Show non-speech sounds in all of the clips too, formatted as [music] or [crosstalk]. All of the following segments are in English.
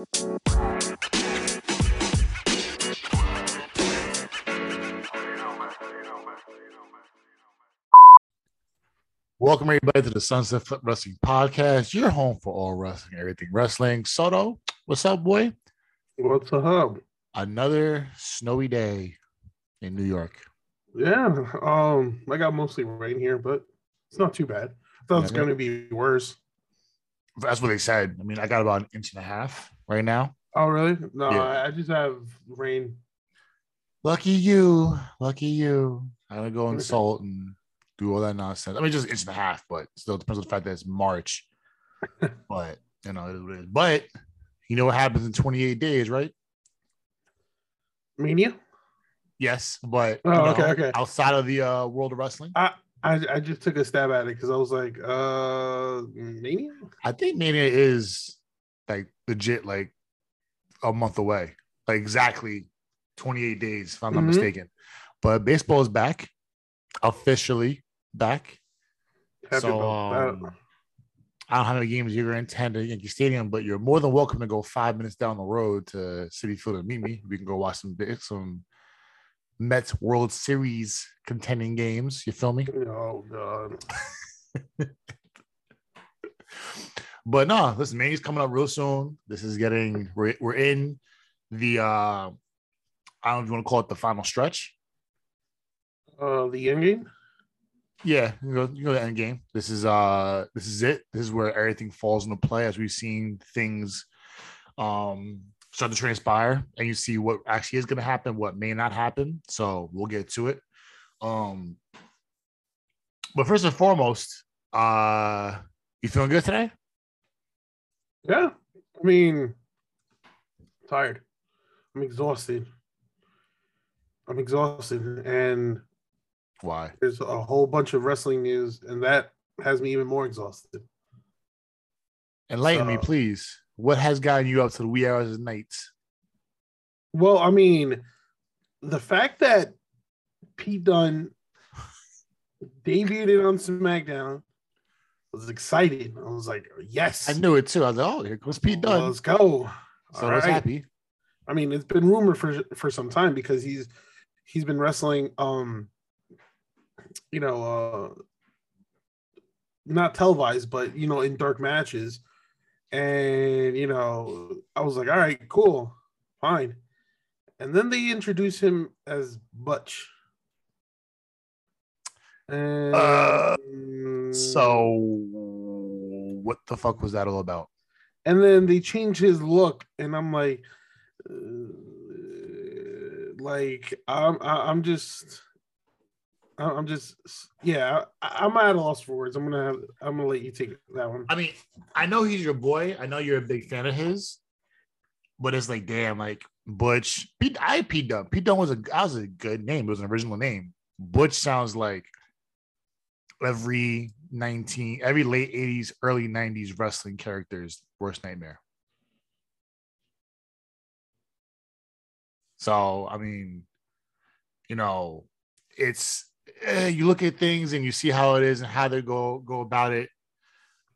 Welcome everybody to the Sunset Flip Wrestling Podcast. Your home for all wrestling, everything wrestling. Soto, what's up, boy? What's up? Another snowy day in New York. Yeah, um, I got mostly rain here, but it's not too bad. I thought it was going to be worse. That's what they said. I mean, I got about an inch and a half right now. Oh, really? No, Yeah. I, just have rain. Lucky you, lucky you. I gotta go and salt and do all that nonsense. I mean, just inch and a half, but still depends on the fact that it's March. [laughs] but you know, it is what it is. But you know what happens in 28 days, right? Mania? Yes, but Oh, you know, okay, okay. outside of the uh, world of wrestling, I, I I just took a stab at it because I was like, uh, Mania? I think Mania is like legit, like a month away, like exactly 28 days, if I'm not Mhm. mistaken. But baseball is back, officially back. Happy so um, I don't know how many games you're going to attend at Yankee Stadium, but you're more than welcome to go five minutes down the road to Citi Field and meet me. We can go watch some some Mets World Series contending games. You feel me? Oh, God. [laughs] But no, listen, Mania's coming up real soon. This is getting we're we're in the uh I don't know if you want to call it the final stretch. Uh, the end game? Yeah, you know, you know the end game. This is uh this is it. This is where everything falls into play as we've seen things um start to transpire and you see what actually is gonna happen, what may not happen. So we'll get to it. Um but first and foremost, uh you feeling good today? Yeah. I mean, tired. I'm exhausted. I'm exhausted. And Why? there's a whole bunch of wrestling news, and that has me even more exhausted. Enlighten me, please. What has gotten you up to the wee hours of nights? Well, I mean, the fact that Pete Dunne debuted on SmackDown I was excited. I was like, yes, I knew it too. I was like, oh, here goes Pete Dunne. Let's go. so All I was right. happy. I mean, it's been rumored for for some time because he's he's been wrestling um you know uh not televised but you know in dark matches and you know I was like all right cool fine and then they introduce him as Butch and Uh, So what the fuck was that all about? and then they change his look and i'm like uh, like i'm i'm just i'm just yeah I, i'm at a loss for words i'm gonna have i'm gonna let you take that one I mean, I know he's your boy. I know you're a big fan of his, but it's like, damn, like Butch. I Pete Dunne. Pete Dunne was a that was a good name. It was an original name. Butch sounds like every 19, every late 80s, early 90s wrestling character's worst nightmare. So, I mean, you know, it's eh, you look at things and you see how it is and how they go go about it.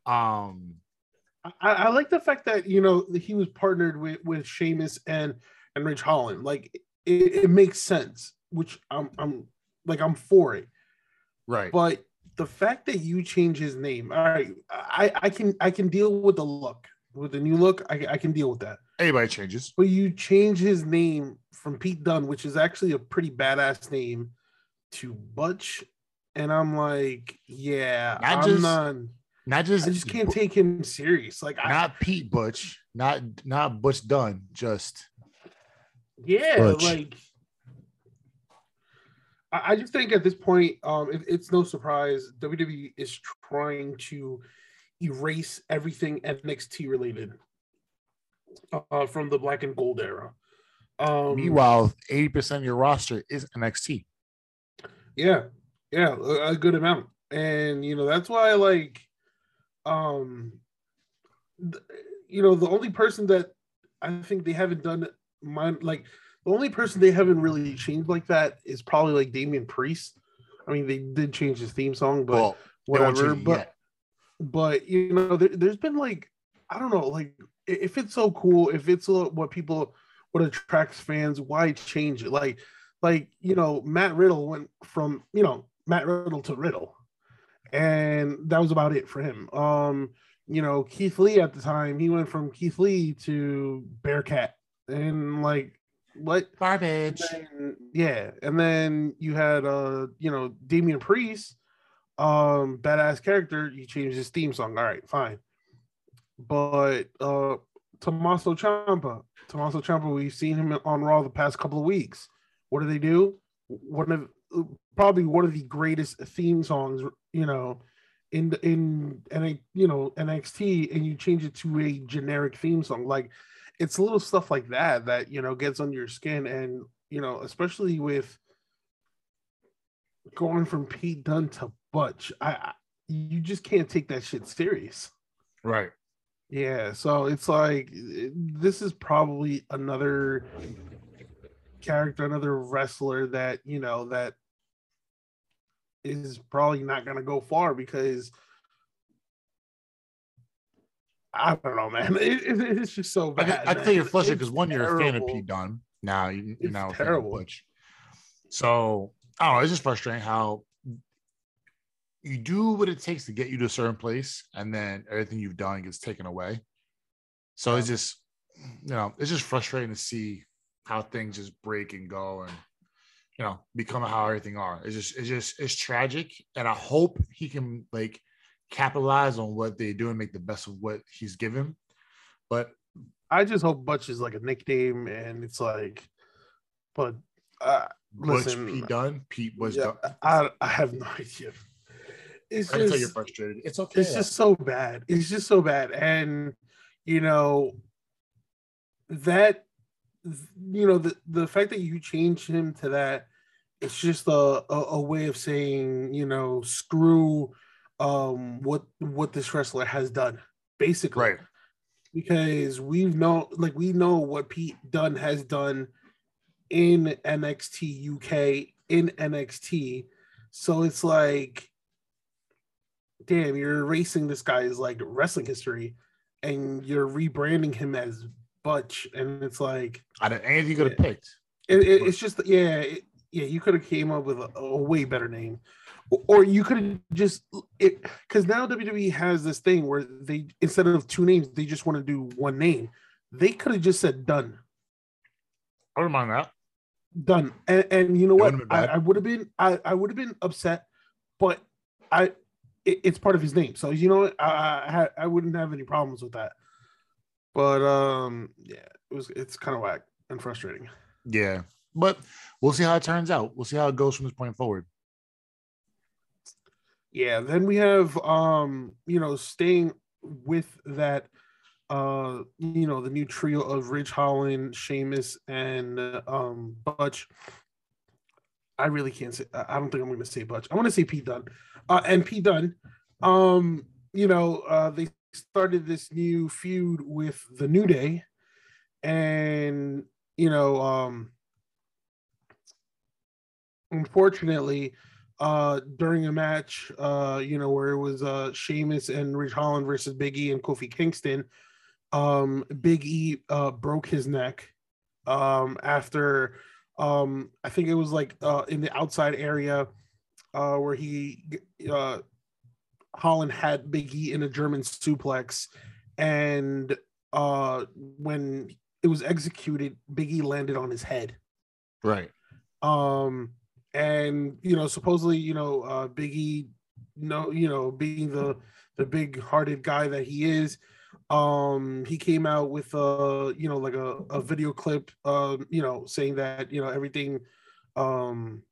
Um, I, I like the fact that you know he was partnered with with Sheamus and and Ridge Holland. Like it, it makes sense, which I'm I'm like I'm for it. right. But the fact that you change his name, all right, I I can I can deal with the look with the new look. I, I can deal with that. Anybody changes. But you change his name from Pete Dunne, which is actually a pretty badass name, to Butch, and I'm like, yeah, Not I'm just- not. Not just I just can't take him serious. Like, I, not Pete Butch, not not Butch Dunne, just yeah, Butch. like. I I just think at this point, um, it, it's no surprise WWE is trying to erase everything NXT related uh, from the black and gold era. Um, meanwhile, 80% of your roster is NXT. Yeah, yeah, a, good amount, and you know that's why like, um, th- you know the only person that I think they haven't done mine like the only person they haven't really changed like that is probably like Damian Priest. I mean, they did change his theme song, but well, whatever. But yet. but you know, there, there's been like I don't know, like if it's so cool, if it's what people what attracts fans, why change it? Like, like you know, Matt Riddle went from you know Matt Riddle to Riddle, and that was about it for him. Um, you know, Keith Lee at the time, he went from Keith Lee to Bearcat, and like what garbage? And, yeah, and then you had uh, you know, Damian Priest, um, badass character. You changed his theme song. All right, fine, but uh, Tommaso Ciampa, Tommaso Ciampa, we've seen him on Raw the past couple of weeks. What do they do? One of probably one of the greatest theme songs, you know, in in and you know NXT, and you change it to a generic theme song. Like it's little stuff like that that you know gets under your skin, and you know, especially with going from Pete Dunne to Butch, I, I you just can't take that shit serious. Right. Yeah, so it's like this is probably another character, another wrestler that you know that is probably not going to go far because I don't know, man. [laughs] It, it, it's just so bad. I, I tell you're frustrated because one, you're a fan of Pete Dunne. Now you, are now terrible. Butch. So I don't know. It's just frustrating how you do what it takes to get you to a certain place, and then everything you've done gets taken away. So it's just, you know, it's just frustrating to see how things just break and go and you know become how everything are. It's just, it's just, it's tragic, and I hope he can like capitalize on what they do and make the best of what he's given. But I just hope Butch is like a nickname, and it's like, but uh, Butch listen, Pete Dunne, Pete was yeah, done. I, I have no [laughs] idea it's I just, you're frustrated. It's okay. It's just so bad. It's just so bad. And you know, that you know, the the fact that you change him to that, it's just a, a, a way of saying, you know, screw um what what this wrestler has done, basically. Right. Because we've know like we know what Pete Dunne has done in NXT UK in NXT. So it's like damn, you're erasing this guy's like wrestling history and you're rebranding him as Butch. And it's like, I don't, anything you could have picked. It, it, it's just, yeah, it, yeah, you could have came up with a, a way better name. Or you could have just it because now WWE has this thing where they instead of two names, they just want to do one name. They could have just said done. I don't mind that. Done. And, and you know what? I, would have been I, I would have been upset, but I it, it's part of his name. So you know, I, I I wouldn't have any problems with that. But um, yeah, it was it's kind of whack and frustrating. Yeah, but we'll see how it turns out. We'll see how it goes from this point forward. Yeah, then we have um, you know, staying with that uh you know the new trio of Ridge Holland, Sheamus, and um Butch. I really can't say. I don't think I'm going to say Butch. I want to say Pete Dunne. uh, and Pete Dunne. Um, you know, uh, they started this new feud with the New Day, and you know, um, unfortunately, uh, during a match, uh, you know, where it was uh, Sheamus and Ridge Holland versus Big E and Kofi Kingston, um, Big E uh, broke his neck um, after um, I think it was like uh, in the outside area uh, where he uh, Holland had Big E in a German suplex, and uh, when it was executed, Big E landed on his head. Right. Um, and you know, supposedly, you know, uh, Big E, no, you know, being the the big hearted guy that he is, um, he came out with a, you know, like a, a video clip, um, you know, saying that you know everything, um,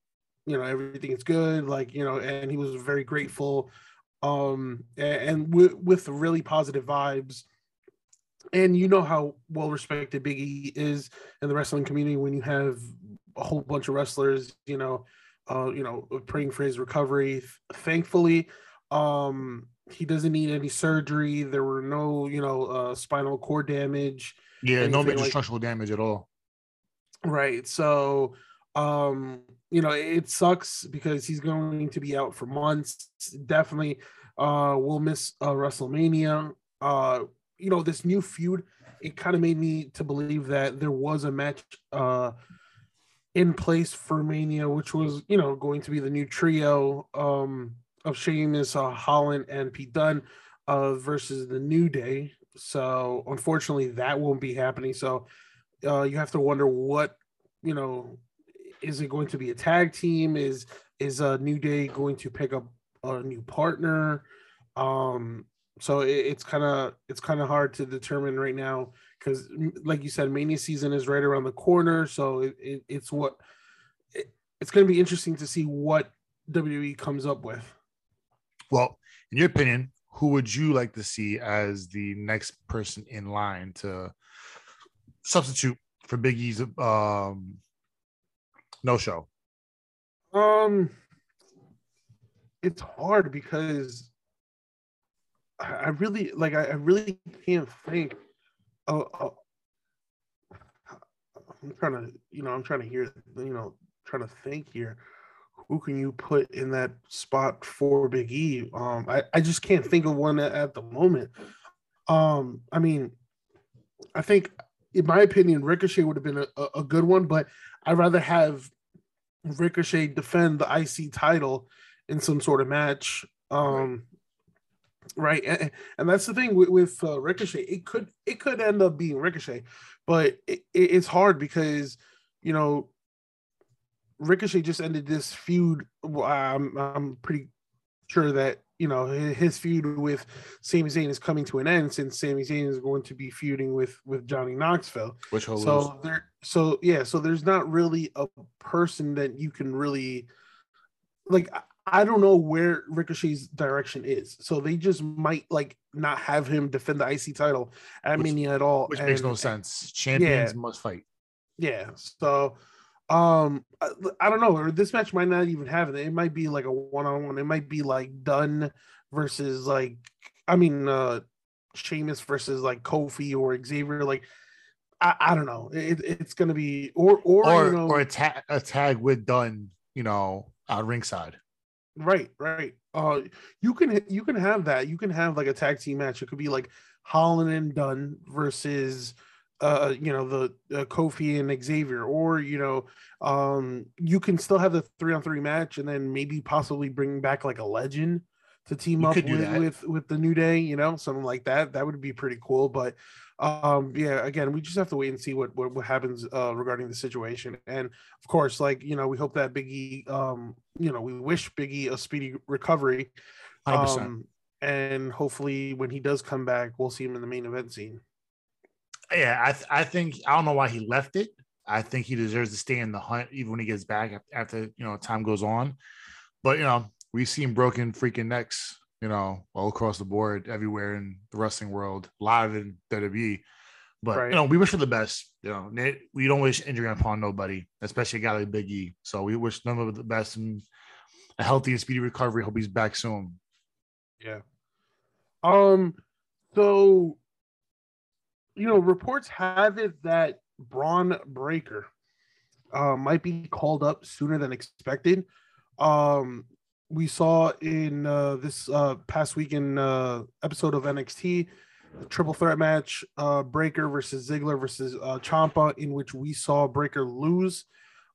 you know everything is good like you know and he was very grateful um and, with, with really positive vibes. And you know how well respected biggie is in the wrestling community when you have a whole bunch of wrestlers you know uh you know praying for his recovery. Thankfully um he doesn't need any surgery. There were no you know uh spinal cord damage yeah no major like, structural damage at all. Right. So um, you know, it sucks because he's going to be out for months. Definitely, uh, we'll miss uh, WrestleMania. Uh, you know, this new feud it kind of made me to believe that there was a match uh, in place for Mania, which was you know going to be the new trio um, of Sheamus, uh, Holland, and Pete Dunne uh, versus the New Day. So unfortunately, that won't be happening. So uh, you have to wonder what you know is it going to be a tag team? Is is a New Day going to pick up a new partner? Um, so it, it's kind of it's kind of hard to determine right now because, like you said, Mania season is right around the corner. So it, it, it's what it, it's going to be interesting to see what WWE comes up with. Well, in your opinion, who would you like to see as the next person in line to substitute for Big E's um, no show? Um, it's hard because I really like. I, really can't think. Uh, uh, I'm trying to, you know, I'm trying to hear, you know, trying to think here. Who can you put in that spot for Big E? Um, I, I just can't think of one at, at the moment. Um, I mean, I think, in my opinion, Ricochet would have been a, a good one, but I'd rather have Ricochet defend the IC title in some sort of match. Um, right, and, and that's the thing with, with uh, Ricochet. It could it could end up being Ricochet, but it, it's hard because you know Ricochet just ended this feud. I'm I'm pretty sure that you know his feud with Sami Zayn is coming to an end since Sami Zayn is going to be feuding with with Johnny Knoxville. Which so lose. there, so yeah, so there's not really a person that you can really like. I don't know where Ricochet's direction is, so they just might like not have him defend the IC title at which, Mania at all, which and, makes no sense. Champions yeah, must fight. Yeah, so um, I, I, don't know, or this match might not even have it. It might be like a one on one. It might be like Dunne versus like, I mean, uh, Sheamus versus like Kofi or Xavier. Like, I, I don't know. It, it's gonna be or or or, you know, or a, ta- a tag with Dunne, you know, out ringside. Right, right. Uh, you can you can have that. You can have like a tag team match. It could be like Holland and Dunne versus uh, you know, the uh, Kofi and Xavier, or you know, um, you can still have the three on three match, and then maybe possibly bring back like a legend to team you up with, with with the New Day, you know, something like that. That would be pretty cool. But um, yeah, again, we just have to wait and see what what, what happens uh, regarding the situation. And of course, like you know, we hope that Biggie, um, you know, we wish Biggie a speedy recovery. 100%. Um, and hopefully, when he does come back, we'll see him in the main event scene yeah, I th- I think I don't know why he left it. I think he deserves to stay in the hunt even when he gets back after you know time goes on. But you know, we've seen broken freaking necks, you know, all across the board, everywhere in the wrestling world, live in WWE. But right. you know, we wish for the best. You know, we don't wish injury upon nobody, especially a guy like Big E. So we wish none of the best and a healthy and speedy recovery. Hope he's back soon. Yeah. Um. So you know, reports have it that Bron Breakker uh, might be called up sooner than expected. Um, we saw in uh, this uh, past weekend uh, episode of NXT, triple threat match, uh, Breakker versus Ziggler versus uh, Ciampa, in which we saw Breakker lose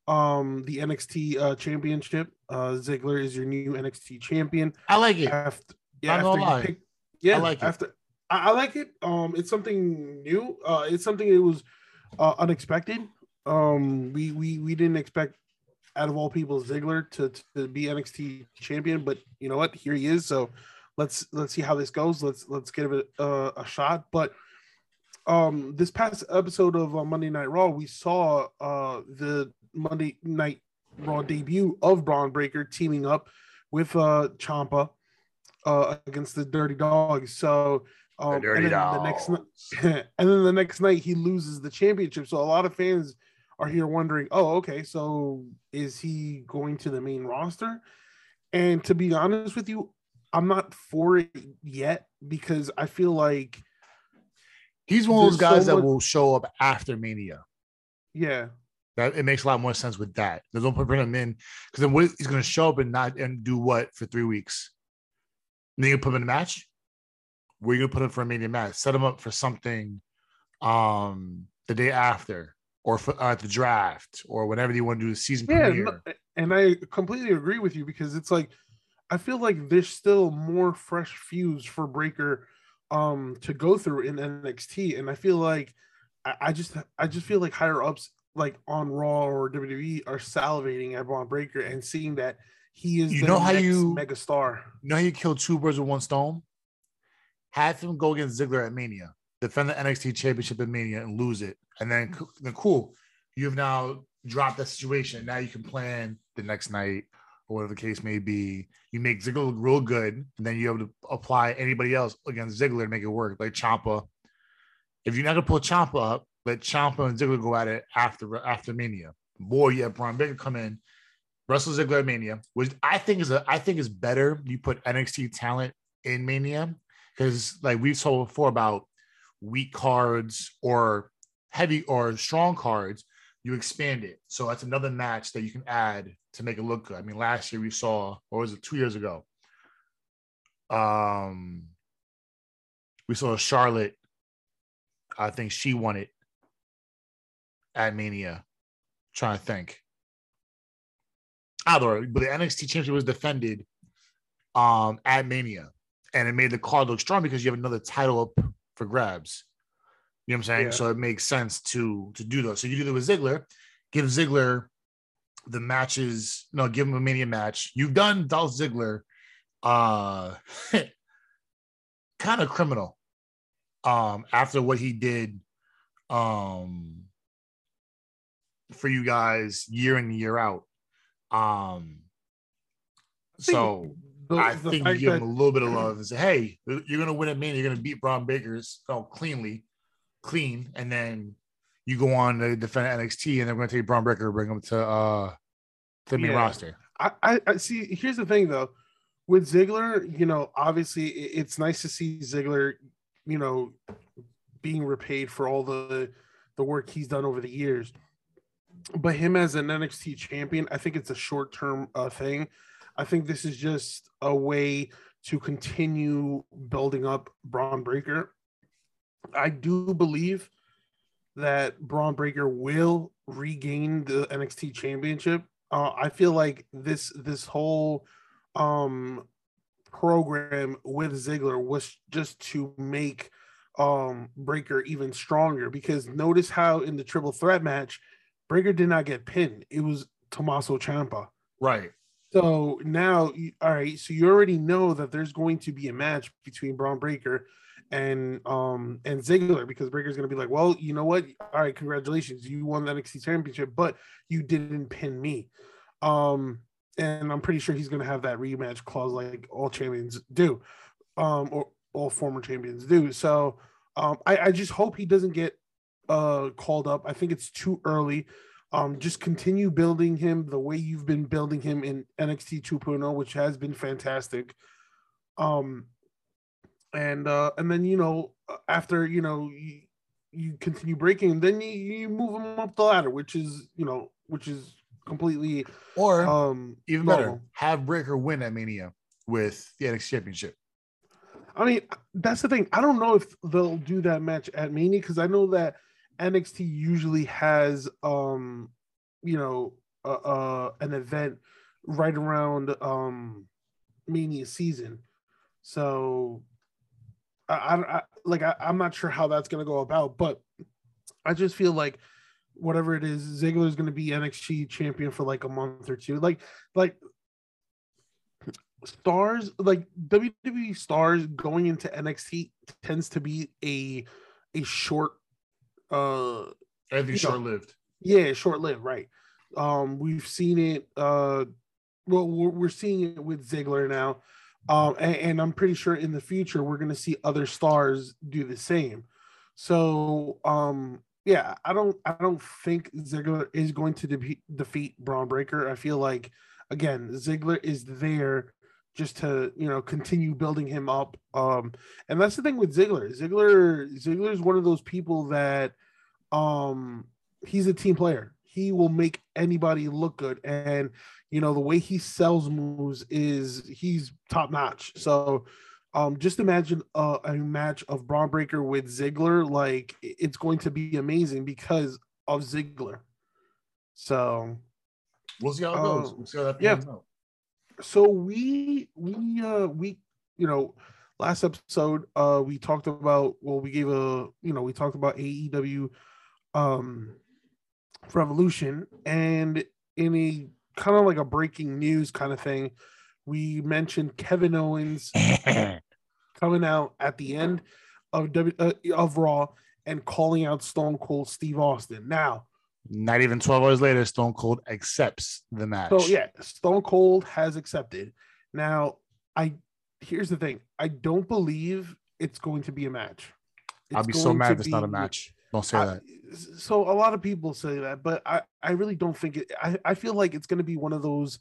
um, the NXT uh, championship. Uh, Ziggler is your new NXT champion. I like it. After, yeah, after pick, yeah, I like after, it. I, I like it. Um, it's something new. Uh, it's something that was uh, unexpected. Um, we we we didn't expect out of all people Ziggler to, to be NXT champion, but you know what? Here he is. So let's let's see how this goes. Let's let's give it a, a shot. But um, this past episode of uh, Monday Night Raw, we saw uh, the Monday Night Raw debut of Bron Breakker teaming up with uh, Ciampa uh, against the Dirty Dogs. So um, the dirty and then the next [laughs] and then the next night he loses the championship. So a lot of fans are here wondering, oh, okay, so is he going to the main roster? And to be honest with you, I'm not for it yet because I feel like he's one of those guys so that will show up after Mania. Yeah. That it makes a lot more sense with that. They don't bring him in because then what, he's going to show up and not and do what for three weeks. And then you put him in a match where you gonna put him for a mania match? Set him up for something um the day after or for, uh, at the draft or whenever you want to do the season Yeah, premiere. and I completely agree with you because it's like I feel like there's still more fresh feuds for Breakker um to go through in NXT, and I feel like I, I just I just feel like higher ups like on Raw or WWE are salivating at Bron Breakker and seeing that he is You the know how you- mega star. You know how you kill two birds with one stone? Have him go against Ziggler at Mania, defend the NXT Championship at Mania, and lose it, and then, then cool. You have now dropped that situation. Now you can plan the next night or whatever the case may be. You make Ziggler look real good, and then you have to apply anybody else against Ziggler to make it work, like Ciampa. If you're not gonna pull Ciampa up, let Ciampa and Ziggler go at it after after Mania. Boy, have Bron Breakker come in, Russell Ziggler Mania, which I think is a I think is better. You put NXT talent in Mania because like we've told before about weak cards or heavy or strong cards, you expand it. So that's another match that you can add to make it look good. I mean, last year we saw, or was it two years ago? Um, we saw Charlotte. I think she won it at Mania. trying to think. Either, but the NXT championship was defended um at Mania, and it made the card look strong because you have another title up for grabs. You know what I'm saying? Yeah. So it makes sense to to do those. So you do that with Ziggler, give Ziggler the matches. No, give him a Mania match. You've done Dolph Ziggler, uh, [laughs] kind of criminal. Um, after what he did, um, for you guys year in year out. Um, so The- I the think you give that- him a little bit of love and say, "Hey, you're gonna win at Mania. You're gonna beat Bron Breakker's oh cleanly, clean, and then you go on to defend NXT, and they're gonna take Bron Breakker, and bring him to uh to the main Yeah. roster." I, I, I see. Here's the thing, though, with Ziggler, you know, obviously it's nice to see Ziggler, you know, being repaid for all the the work he's done over the years. But him as an NXT champion, I think it's a short term uh, thing. I think this is just a way to continue building up Bron Breakker. I do believe that Bron Breakker will regain the NXT championship uh, I feel like this this whole um program with Ziggler was just to make um Breakker even stronger because notice how in the triple threat match Breakker did not get pinned. It was Tommaso Ciampa. Right. So now, all right. So you already know that there's going to be a match between Bron Breakker and um and Ziggler because Breakker's going to be like, well, you know what? All right, congratulations, you won the NXT Championship, but you didn't pin me. Um, and I'm pretty sure he's going to have that rematch clause like all champions do, um, or all former champions do. So, um, I, I just hope he doesn't get uh called up. I think it's too early um just continue building him the way you've been building him in NXT 2.0 which has been fantastic um and uh and then you know after you know you, you continue breaking then you, you move him up the ladder which is you know which is completely Or um even better, normal. have Breakker win at Mania with the NXT Championship. I mean, that's the thing. I don't know if they'll do that match at Mania because I know that NXT usually has, um, you know, uh, uh, an event right around um Mania season. So, I, I, I like I, I'm not sure how that's gonna go about, but I just feel like whatever it is, Ziggler is gonna be NXT champion for like a month or two. Like, like stars like WWE stars going into NXT tends to be a a short uh Everything's You short lived. yeah, short lived, right. Um we've seen it uh well we're, we're seeing it with Ziggler now. Um and, and I'm pretty sure in the future we're going to see other stars do the same. So um yeah, I don't I don't think Ziggler is going to de- defeat Bron Breakker. I feel like again, Ziggler is there just to you know continue building him up. Um, and that's the thing with Ziggler. Ziggler Ziggler is one of those people that um he's a team player. He will make anybody look good, and you know the way he sells moves is he's top notch. So Um, just imagine a, a match of Bron Breakker with Ziggler. Like it's going to be amazing because of Ziggler. So we'll see how it goes. We'll see how that yeah. Out. So we we uh we you know last episode uh we talked about well we gave a you know we talked about AEW um revolution and in a kind of like a breaking news kind of thing we mentioned Kevin Owens [laughs] coming out at the end of w, uh, of Raw and calling out Stone Cold Steve Austin. Now, not even 12 hours later, Stone Cold accepts the match. So yeah, Stone Cold has accepted. Now, I here's the thing. I don't believe it's going to be a match. It's I'll be so mad if it's not a match. Don't say I, that. So a lot of people say that, but I, I really don't think it. I, I feel like it's going to be one of those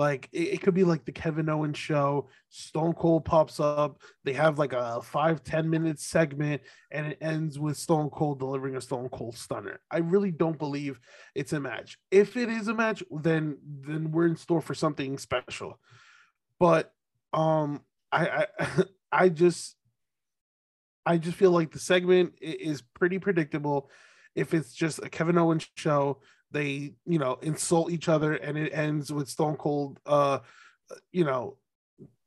like it, it, could be like the Kevin Owens show. Stone Cold pops up. They have like a five ten minute segment, and it ends with Stone Cold delivering a Stone Cold stunner. I really don't believe it's a match. If it is a match, then then we're in store for something special. But um, I I, [laughs] I just I just feel like the segment is pretty predictable. If it's just a Kevin Owens show, they you know insult each other and it ends with stone cold uh you know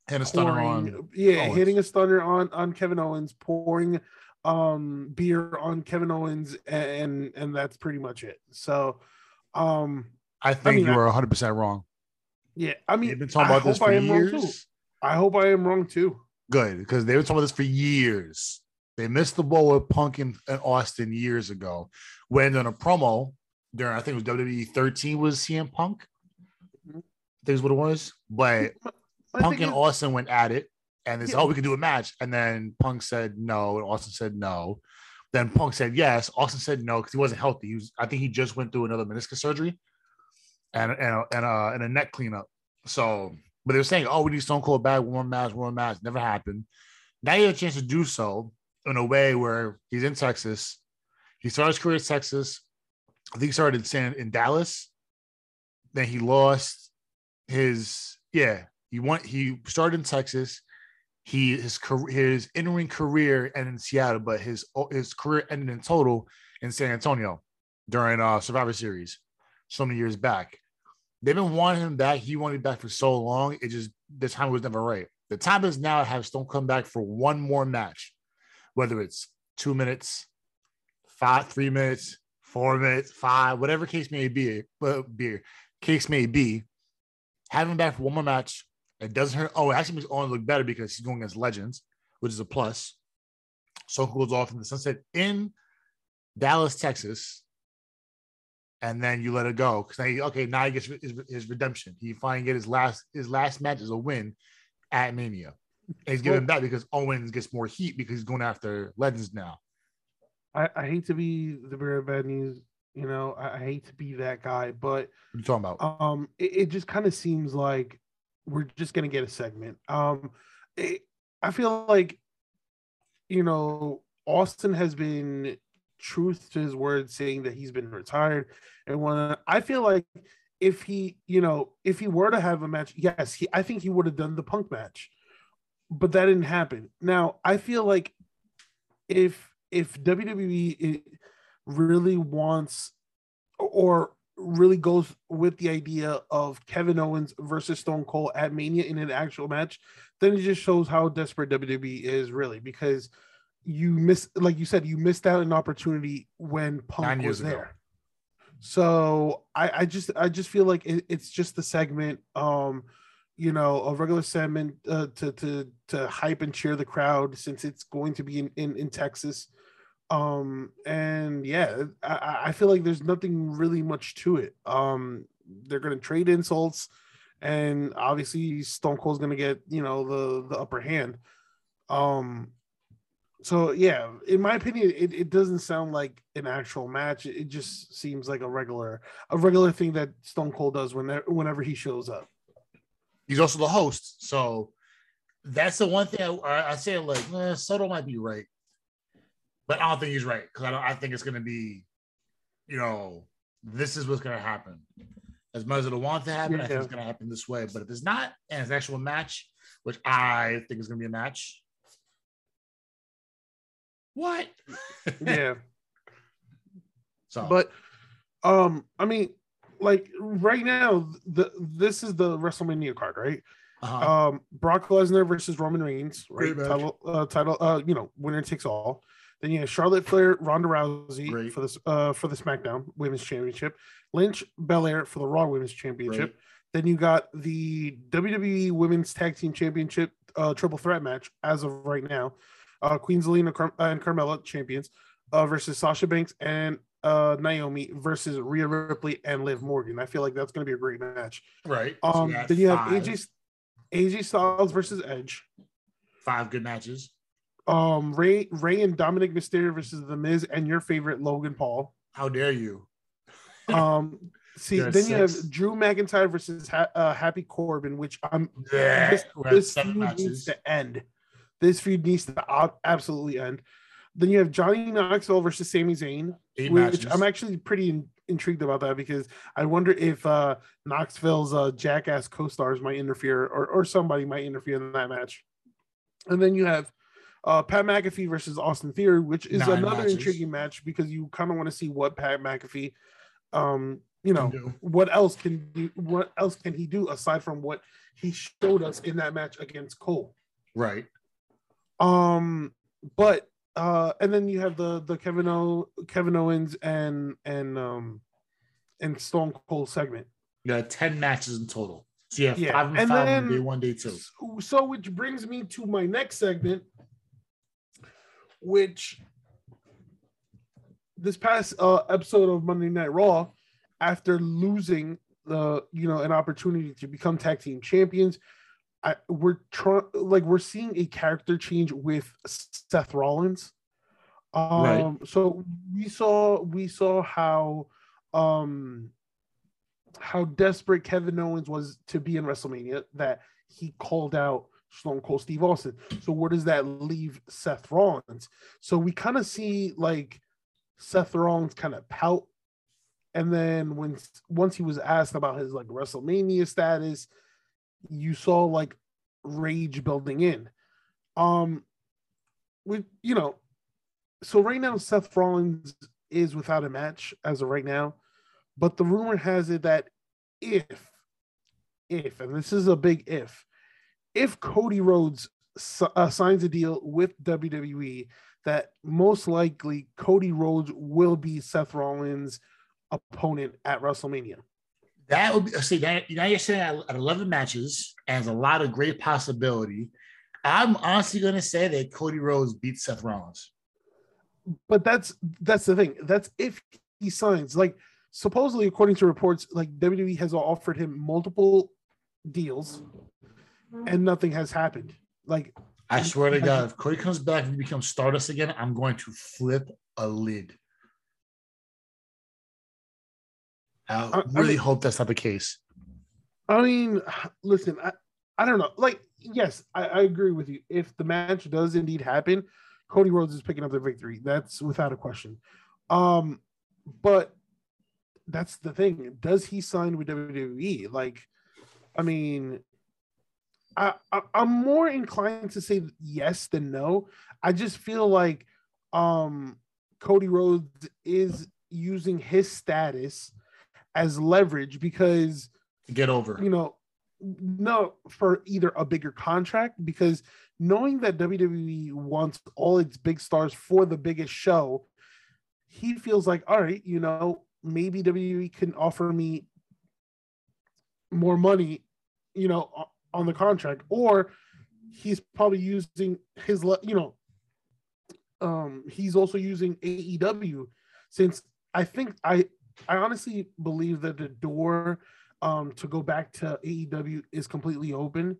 and a stunner on yeah owens. hitting a stunner on on kevin owens pouring um beer on kevin owens and and that's pretty much it. So um i think I mean, you are 100 percent wrong. Yeah i mean they've been talking about this for years. I hope i am wrong too. Good because they were talking about this for years. They missed the ball with punk and, and austin years ago. When on a promo during I think it was WWE 13 was CM Punk. Mm-hmm. I think is what it was. But Punk and Austin went at it, and they said. "Oh, we can do a match." And then Punk said no, and Austin said no. Then Punk said yes. Austin said no because he wasn't healthy. He was, I think, he just went through another meniscus surgery, and and and, uh, and a neck cleanup. So, but they were saying, "Oh, we need Stone Cold back, one match, one match." Never happened. Now you have a chance to do so in a way where he's in Texas. He started his career in Texas. I think he started in San in Dallas. Then he lost his yeah. He went. He started in Texas. He his his entering career ended in Seattle, but his his career ended in total in San Antonio during uh Survivor Series so many years back. They've been wanting him back. He wanted back for so long. It just the time was never right. The time is now to have Stone come back for one more match, whether it's two minutes, five, three minutes, four minutes, five, whatever case may be, uh, but beer case may be, having back for one more match, it doesn't hurt. Oh, it actually makes Owen look better because he's going against legends, which is a plus. So goes off in the sunset in Dallas, Texas, and then you let it go because now, he, okay, now he gets his, his redemption. He finally get his last his last match is a win at Mania. And he's giving well, back because Owens gets more heat because he's going after legends now. I, I hate to be the bearer of bad news. You know, I, I hate to be that guy, but what are you talking about? Um, it, it just kind of seems like we're just gonna get a segment. Um, it, I feel like, you know, Austin has been truth to his word, saying that he's been retired, and when I feel like if he, you know, if he were to have a match, yes, he, I think he would have done the Punk match, but that didn't happen. Now I feel like if if WWE really wants or really goes with the idea of Kevin Owens versus Stone Cold at Mania in an actual match, then it just shows how desperate WWE is really because you miss like you said, you missed out an opportunity when Punk was there. Ago. So I, I just I just feel like it, it's just the segment, um, you know, a regular segment uh, to to to hype and cheer the crowd since it's going to be in, in, in Texas. Um, and yeah, I, I feel like there's nothing really much to it. Um, they're gonna trade insults, and obviously Stone Cold's gonna get you know the the upper hand. Um, so yeah, in my opinion, it, it doesn't sound like an actual match. It just seems like a regular a regular thing that Stone Cold does whenever whenever he shows up. He's also the host, so that's the one thing I, I say. Like, eh, Soto might be right but I don't think he's right because I don't. I think it's going to be, you know, this is what's going to happen. As much as I want to happen, yeah. I think it's going to happen this way. But if it's not, and it's an actual match, which I think is going to be a match, What? [laughs] Yeah. so, But um, I mean, like right now, the this is the WrestleMania card, right? uh-huh. Um, Brock Lesnar versus Roman Reigns, right? Title, uh, title, uh, you know, winner takes all. Then you have Charlotte Flair, Ronda Rousey Great. for this, uh, for the SmackDown Women's Championship. Lynch Belair for the Raw Women's Championship. Great. Then you got the WWE Women's Tag Team Championship uh, triple threat match as of right now. Uh, Queen Zelina Car- and Carmella champions uh, versus Sasha Banks and uh, Naomi versus Rhea Ripley and Liv Morgan. I feel like that's going to be a great match. right. So Um, got then you have five- AJ AJ Styles versus Edge. five good matches. Um, Rey Rey and Dominic Mysterio versus The Miz and your favorite Logan Paul. How dare you? Um, [laughs] see, then you have. Drew McIntyre versus ha- uh, Happy Corbin, which I'm Yeah, this, this feud needs to end. This feud needs to ab- absolutely end. Then you have Johnny Knoxville versus Sami Zayn, Eight which matches. I'm actually pretty in- intrigued about that because I wonder if uh, Knoxville's uh, jackass co-stars might interfere or, or somebody might interfere in that match. And then you have uh, Pat McAfee versus Austin Theory, which is Nine another matches. intriguing match because you kind of want to see what Pat McAfee, um, you know, what else can do? What else can he do aside from what he showed us in that match against Cole? Right. Um, but uh, and then you have the the Kevin O Kevin Owens and and um and Stone Cold segment. Yeah, 10 matches in total. So you have Yeah, five and, and five then- on day one, day two. So, so which brings me to my next segment, which this past uh, episode of Monday Night Raw, after losing the you know an opportunity to become tag team champions, I we're trying like we're seeing a character change with Seth Rollins. Um, Right. so we saw we saw how um how desperate Kevin Owens was to be in WrestleMania that he called out Stone Cold Steve Austin. So where does that leave Seth Rollins? So we kind of see like Seth Rollins kind of pout, and then when once he was asked about his like WrestleMania status, you saw like rage building in. Um, with you know, so right now Seth Rollins is without a match as of right now, but the rumor has it that if, if, and this is a big if, if Cody Rhodes uh, signs a deal with WWE, that most likely Cody Rhodes will be Seth Rollins' opponent at WrestleMania. That would be see that now you're saying at at 11 matches and a lot of great possibility. I'm honestly gonna say that Cody Rhodes beats Seth Rollins. But that's that's the thing. That's if he signs. Like supposedly, according to reports, like WWE has offered him multiple deals, and nothing has happened. Like I swear to God, if Cody comes back and becomes Stardust again, I'm going to flip a lid. I I- really mean- hope that's not the case. I mean, listen, I, I don't know. Like, yes, I, I agree with you. If the match does indeed happen, Cody Rhodes is picking up the victory. That's without a question. Um, but that's the thing. Does he sign with WWE? Like, I mean, I, I I'm more inclined to say yes than no. I just feel like um Cody Rhodes is using his status as leverage because Get over. you know, no, for either a bigger contract because knowing that WWE wants all its big stars for the biggest show, he feels like, all right, you know, maybe WWE can offer me more money, you know, on the contract, or he's probably using his, you know, um, he's also using AEW since I think I, I honestly believe that the door um to go back to AEW is completely open.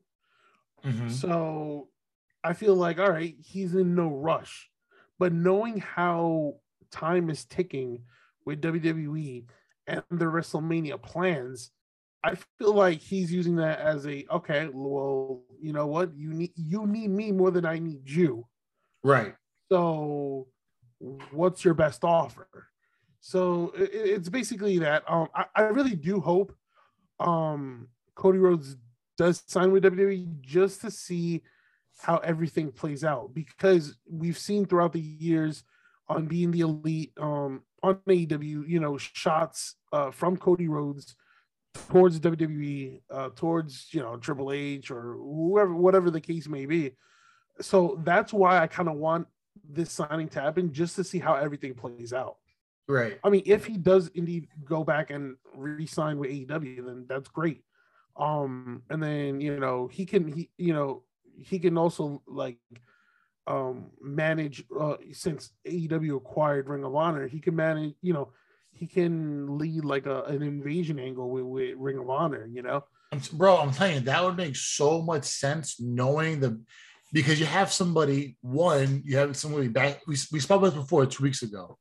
Mhm. So I feel like all right, he's in no rush. But knowing how time is ticking with WWE and the WrestleMania plans, I feel like he's using that as a okay, well, you know what? You need you need me more than I need you. Right. So, what's your best offer? So i- i- it's basically that. Um, I, I really do hope um Cody Rhodes does sign with WWE just to see how everything plays out because we've seen throughout the years on being the elite um on AEW, you know, shots uh, from Cody Rhodes towards WWE, uh, towards you know Triple H or whoever, whatever the case may be. So that's why I kind of want this signing to happen just to see how everything plays out. Right. I mean, if he does indeed go back and re-sign with AEW, then that's great. Um, and then you know he can he you know he can also like um manage uh since AEW acquired Ring of Honor, he can manage you know he can lead like a, an invasion angle with, with Ring of Honor, you know. Bro, I'm telling you, that would make so much sense knowing the because you have somebody, one, you have somebody back. We, we spoke about this before two weeks ago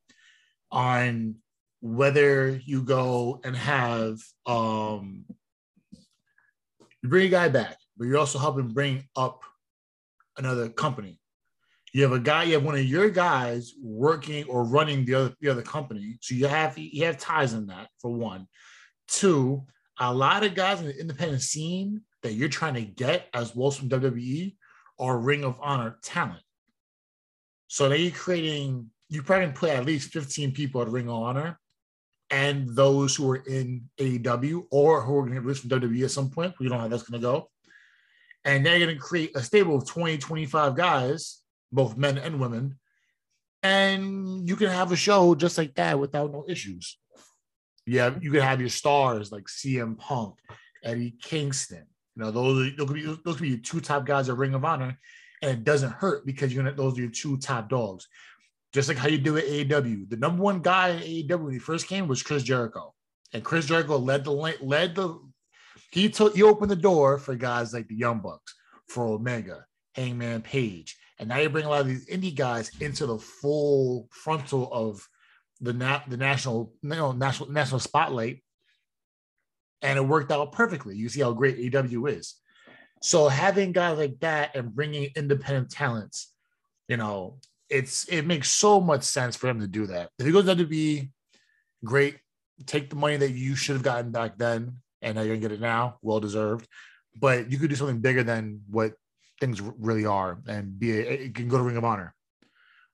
on whether you go and have um you bring a guy back, but you're also helping bring up another company. You have a guy, you have one of your guys working or running the other the other company. So you have you have ties in that for one. Two, a lot of guys in the independent scene that you're trying to get as well from WWE are Ring of Honor talent. So now you're creating, you probably put at least 15 people at Ring of Honor and those who are in AEW or who are going to get released from WWE at some point. We don't know how that's going to go. And they're going to create a stable of 20, 25 guys, both men and women. And you can have a show just like that without no issues. Yeah, you can have your stars like CM Punk, Eddie Kingston. You know, those, those could be those could be your two top guys at Ring of Honor, and it doesn't hurt because you're gonna those are your two top dogs. Just like how you do at AEW. The number one guy in AEW when he first came was Chris Jericho, and Chris Jericho led the led the he took he opened the door for guys like the Young Bucks, for Omega, Hangman Page, and now you bring a lot of these indie guys into the full frontal of the nat the national you know, national national spotlight, and it worked out perfectly. You see how great AW is. So having guys like that and bringing independent talents, you know, it's it makes so much sense for him to do that. If he goes down to be great. Take the money that you should have gotten back then, and now you're gonna get it now, well deserved. But you could do something bigger than what things really are, and be a, you can go to Ring of Honor,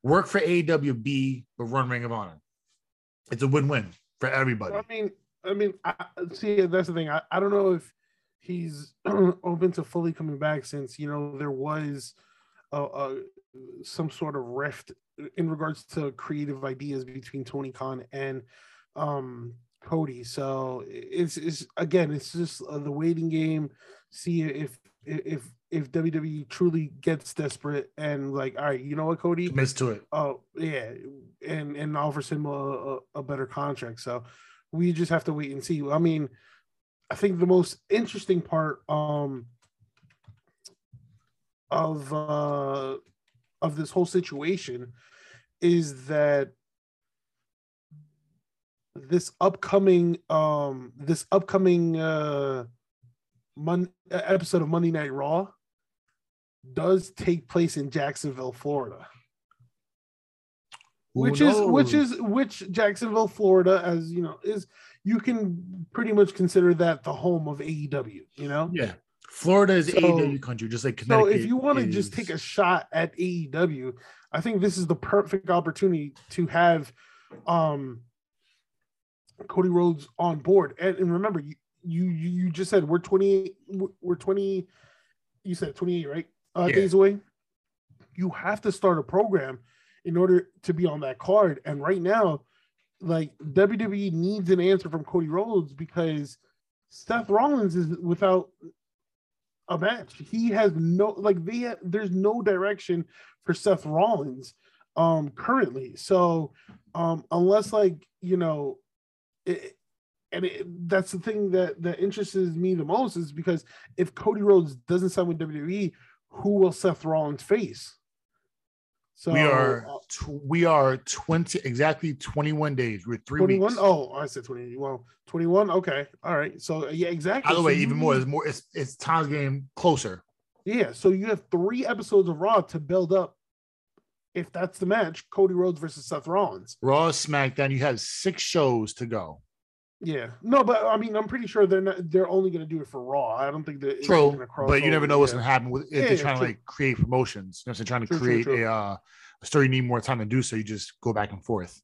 work for AEW, but run Ring of Honor. It's a win-win for everybody. I mean, I mean, I, see, that's the thing. I, I don't know if he's [clears throat] open to fully coming back since you know there was a, a, some sort of rift in regards to creative ideas between Tony Khan and um, Cody. So it's, it's again, it's just uh, the waiting game. See if if if WWE truly gets desperate and like, all right, you know what, Cody, miss to it. Oh yeah, and and offers him a, a, a better contract. So we just have to wait and see. I mean, I think the most interesting part um of uh of this whole situation is that this upcoming um this upcoming uh Mon- episode of Monday Night Raw does take place in Jacksonville, Florida. Who which knows? is which is which Jacksonville, Florida, as you know, is you can pretty much consider that the home of AEW, you know? Yeah. Florida is so, AEW country, just like Connecticut. So if you want to is... just take a shot at AEW, I think this is the perfect opportunity to have um Cody Rhodes on board. And, and remember, you, you you just said we're 28 we're 20 you said 28 right uh, yeah. days away you have to start a program in order to be on that card and right now like WWE needs an answer from Cody Rhodes because Seth Rollins is without a match. He has no like they there's no direction for Seth Rollins um currently. So um unless like you know it, and it, that's the thing that that interests me the most is because if Cody Rhodes doesn't sign with WWE, who will Seth Rollins face? So we are uh, tw- we are 20 exactly 21 days. We're three 21? weeks. Oh, I said 20. Well, 21. Okay. All right. So yeah, exactly. By the so way, even more, it's more it's it's time's getting closer. Yeah. So you have three episodes of Raw to build up. If that's the match, Cody Rhodes versus Seth Rollins. Raw SmackDown, you have six shows to go. Yeah, no, but I mean, I'm pretty sure they're not. They're only going to do it for Raw. I don't think that. True, but you never know what's going to happen with if Yeah, they're yeah, trying true. to like create promotions. You know, what I'm saying trying to True, true, create true. a uh, a story. You need more time to do so. You just go back and forth.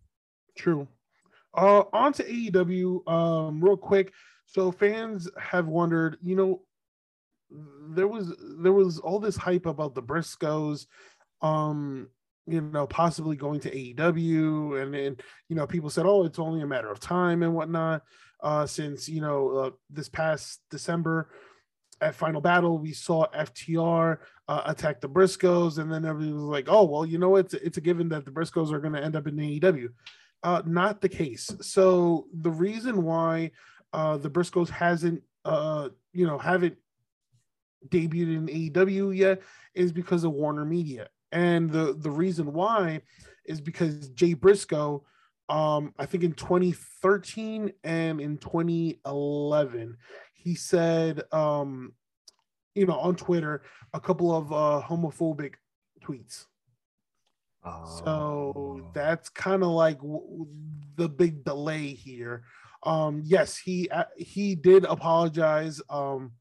True. Uh, on to AEW, um, real quick. So fans have wondered, you know, there was there was all this hype about the Briscoes, um, you know, possibly going to AEW, and then you know, people said, oh, it's only a matter of time and whatnot. Uh, since you know, uh, this past December at Final Battle, we saw FTR uh, attack the Briscoes, and then everybody was like, "Oh, well, you know, it's it's a given that the Briscoes are going to end up in AEW." Uh, not the case. So the reason why uh, the Briscoes hasn't, uh, you know, haven't debuted in AEW yet is because of Warner Media, and the the reason why is because Jay Briscoe, um, I think in 2013 and in 2011, he said, um, you know, on Twitter, a couple of uh, homophobic tweets. Oh. So that's kind of like w- the big delay here. Um, yes, he uh, he did apologize. Um,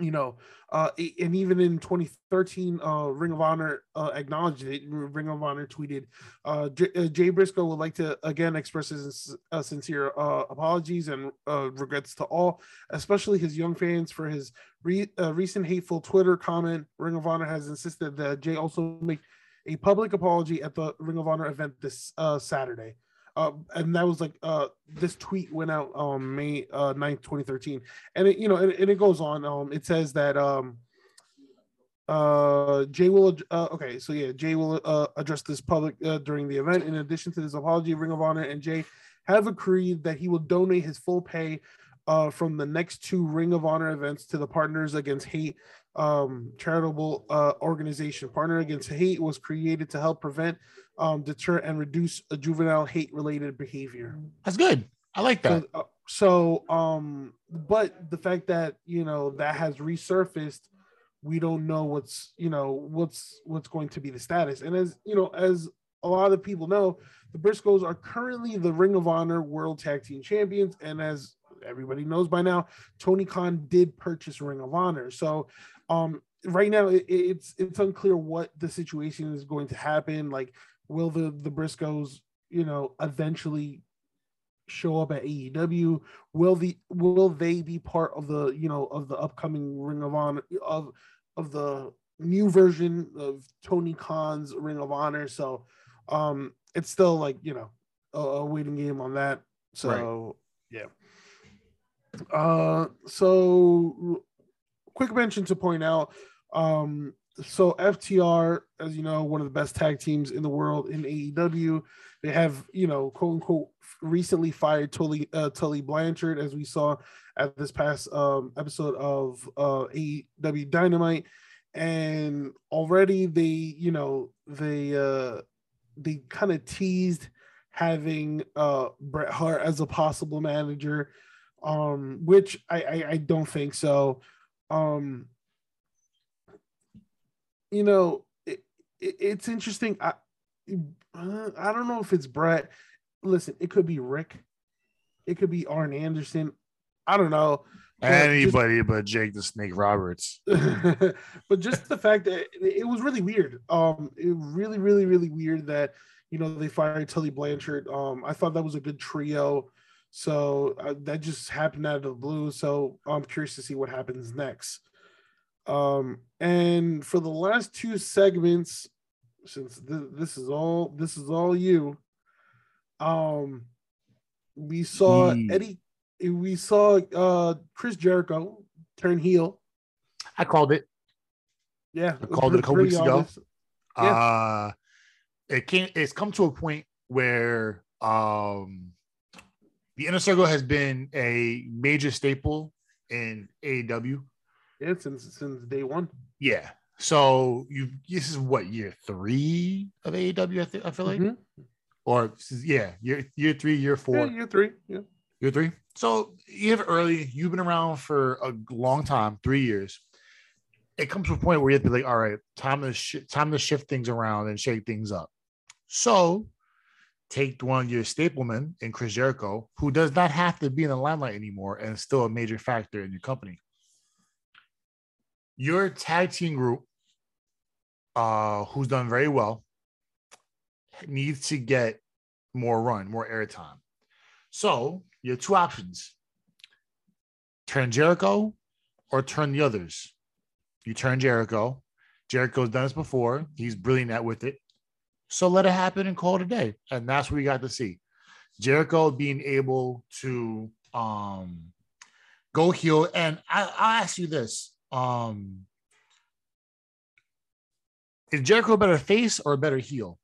you know, uh, and even in 2013, uh, Ring of Honor uh, acknowledged it. Ring of Honor tweeted, uh, J- uh, Jay Briscoe would like to again express his uh, sincere uh, apologies and uh, regrets to all, especially his young fans, for his re- uh, recent hateful Twitter comment. Ring of Honor has insisted that Jay also make a public apology at the Ring of Honor event this uh, Saturday. Uh, and that was like uh, this tweet went out um, May uh, 9th, 2013. And it, you know, and, and it goes on. Um, it says that um, uh, Jay will, uh, okay, so yeah, Jay will uh, address this public uh, during the event. In addition to this apology, Ring of Honor and Jay have agreed that he will donate his full pay uh, from the next two Ring of Honor events to the Partners Against Hate um, charitable uh, organization. Partner Against Hate was created to help prevent, um, deter, and reduce a juvenile hate-related behavior. That's good. I like that. So, uh, so, um, but the fact that you know that has resurfaced, we don't know what's you know what's what's going to be the status. And as you know, as a lot of people know, the Briscoes are currently the Ring of Honor World Tag Team Champions, and as everybody knows by now, Tony Khan did purchase Ring of Honor. So, um, right now it, it's it's unclear what the situation is going to happen. Like, will the the Briscoes, you know, eventually show up at AEW? Will the will they be part of the you know of the upcoming Ring of Honor of of the new version of Tony Khan's Ring of Honor? So, um, it's still like you know a, a waiting game on that. So yeah. Uh, so quick mention to point out. Um, so FTR, as you know, one of the best tag teams in the world in AEW. They have, you know, quote unquote, recently fired Tully uh, Tully Blanchard, as we saw at this past um, episode of uh, AEW Dynamite, and already they, you know, they uh, they kind of teased having uh, Bret Hart as a possible manager, um, which I, I I don't think so. Um, you know, it, it, it's interesting. I uh, I don't know if it's Bret. Listen, it could be Rick. It could be Arn Anderson. I don't know. But just- Anybody but Jake the Snake Roberts. [laughs] but just the fact that it was really weird. Um, it really, really, really weird that you know they fired Tully Blanchard. Um, I thought that was a good trio. So uh, that just happened out of the blue. So I'm curious to see what happens next. Um, and for the last two segments, since th- this is all this is all you, um, we saw Hmm. Eddie, we saw uh Chris Jericho turn heel. I called it. Yeah, I called it a couple weeks ago. Yeah. Uh it can it's come to a point where um the inner circle has been a major staple in AEW. Yeah, since since day one. Yeah. So you this is what year three of AEW, I think I feel like. Mhm. Or yeah, year year three, year four. Yeah, year three. Yeah. Year three. So you have early, you've been around for a long time, three years. It comes to a point where you have to be like, all right, time to sh- time to shift things around and shake things up. So take one of your staplemen in Chris Jericho, who does not have to be in the limelight anymore and is still a major factor in your company. Your tag team group, uh, who's done very well, needs to get more run, more airtime. So you have two options turn Jericho or turn the others. You turn Jericho. Jericho's done this before. He's brilliant at with it. So let it happen and call it a day. And that's what we got to see. Jericho being able to um go heel. And I, will ask you this. Um is Jericho a better face or a better heel?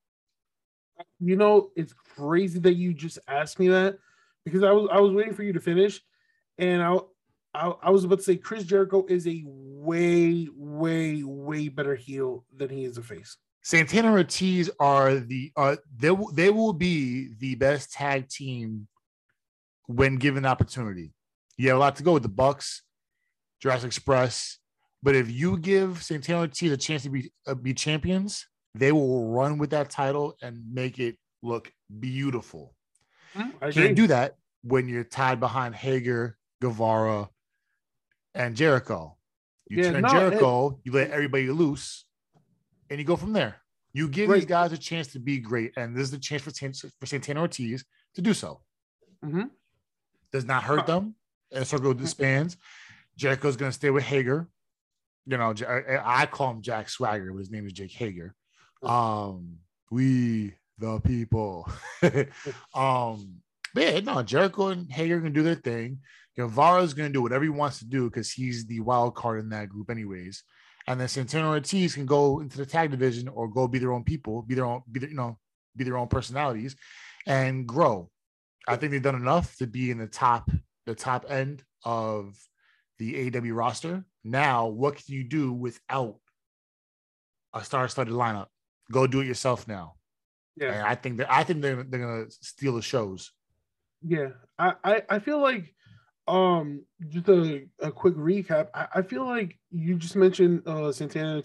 You know, it's crazy that you just asked me that because I was I was waiting for you to finish, and I I, I was about to say Chris Jericho is a way way way better heel than he is a face. Santana Ortiz are the uh they they will be the best tag team when given opportunity. You have a lot to go with the Bucks, Jurassic Express, but if you give Santana Ortiz a chance to be uh, be champions, they will run with that title and make it look beautiful. Mm, I Can't do that when you're tied behind Hager, Guevara, and Jericho. You yeah, turn no, Jericho, it, you let everybody loose, and you go from there. You give right. these guys a chance to be great, and this is the chance for, for Santana Ortiz to do so. Mm-hmm. Does not hurt them. And circle disbands. Jericho's going to stay with Hager. You know, I, call him Jack Swagger, but his name is Jake Hager. Um, we the people. [laughs] um, but yeah, no, Jericho and Hager can do their thing. Guevara's going to do whatever he wants to do because he's the wild card in that group, anyways. And then Santana Ortiz can go into the tag division or go be their own people, be their own, be their, you know, be their own personalities, and grow. I think they've done enough to be in the top, the top end of the AW roster. Now, what can you do without a star-studded lineup? Go do it yourself now. Yeah, and I think that I think they're they're gonna steal the shows. Yeah, I I, I feel like um just a, a quick recap. I, I feel like you just mentioned uh Santana.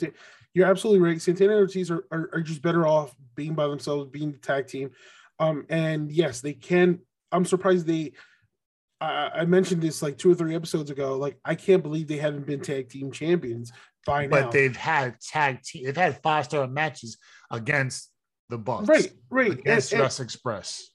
You're absolutely right. Santana and Ortiz are, are, are just better off being by themselves, being the tag team. Um, and yes, they can. I'm surprised they. I, I mentioned this like two or three episodes ago. Like I can't believe they haven't been tag team champions by now. But they've had tag team. They've had five star matches against the Bucks. Right, right. Against and, Express.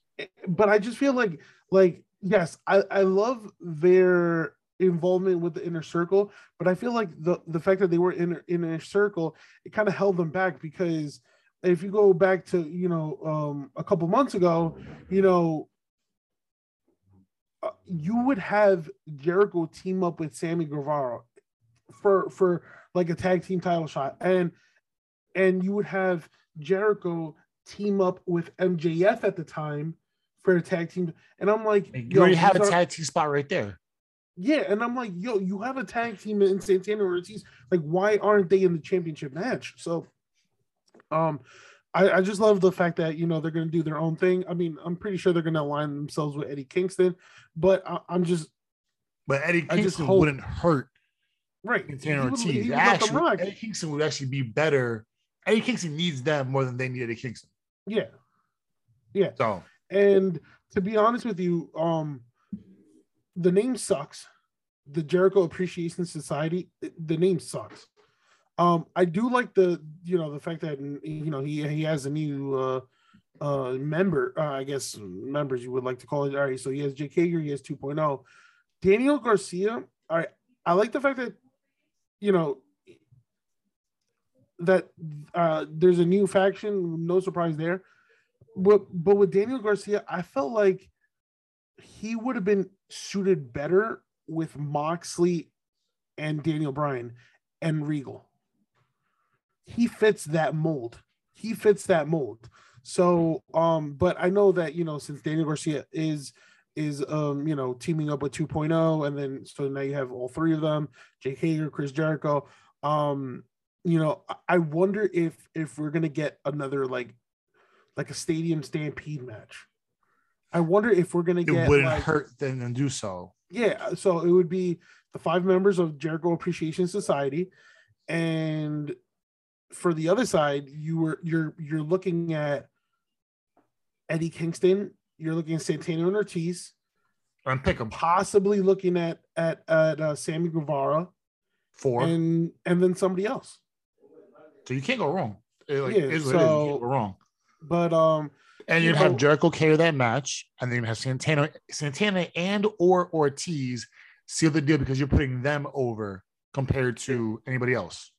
But I just feel like like yes, I, I love their involvement with the inner circle, but I feel like the the fact that they were in in inner circle, it kind of held them back because if you go back to you know um, a couple months ago, you know uh, you would have Jericho team up with Sammy Guevara for for like a tag team title shot, and and you would have Jericho team up with MJF at the time for a tag team. And I'm like, you already have a tag team spot right there. Yeah, and I'm like, yo, you have a tag team in Santana Ortiz. Like, why aren't they in the championship match? So, um, I, I just love the fact that you know they're going to do their own thing. I mean, I'm pretty sure they're going to align themselves with Eddie Kingston, but I, am just. But Eddie Kingston hope, wouldn't hurt. Right, Santana Ortiz. Actually, Eddie Kingston would actually be better. Eddie Kingston needs them more than they need Eddie Kingston. Yeah, yeah. So and to be honest with you, um, the name sucks. The Jericho Appreciation Society, the name sucks. Um, I do like the you know the fact that you know he he has a new uh uh member uh, I guess members you would like to call it. All right, so he has Jake Hager, he has 2.0. Daniel Garcia, all right, I like the fact that you know that uh there's a new faction, no surprise there but but with Daniel Garcia, I felt like he would have been suited better with Moxley and Daniel Bryan and Regal. He fits that mold. He fits that mold. So um, but I know that you know, since Daniel Garcia is is um, you know, teaming up with 2.0, and then so now you have all three of them, Jake Hager, Chris Jericho. Um, you know, I wonder if if we're gonna get another like like a stadium stampede match. I wonder if we're gonna get. It wouldn't like, hurt them to do so. Yeah, so it would be the five members of Jericho Appreciation Society, and for the other side, you were you're you're looking at Eddie Kingston. You're looking at Santana and Ortiz. And pick them Possibly looking at at at uh, Sammy Guevara four. and and then somebody else. so you can't go wrong. It, like, Yeah, is what it is. You so- wrong. But um, And you you'd have know- Jericho carry that match, and then you have Santana, Santana and or Ortiz seal the deal because you're putting them over compared to anybody else.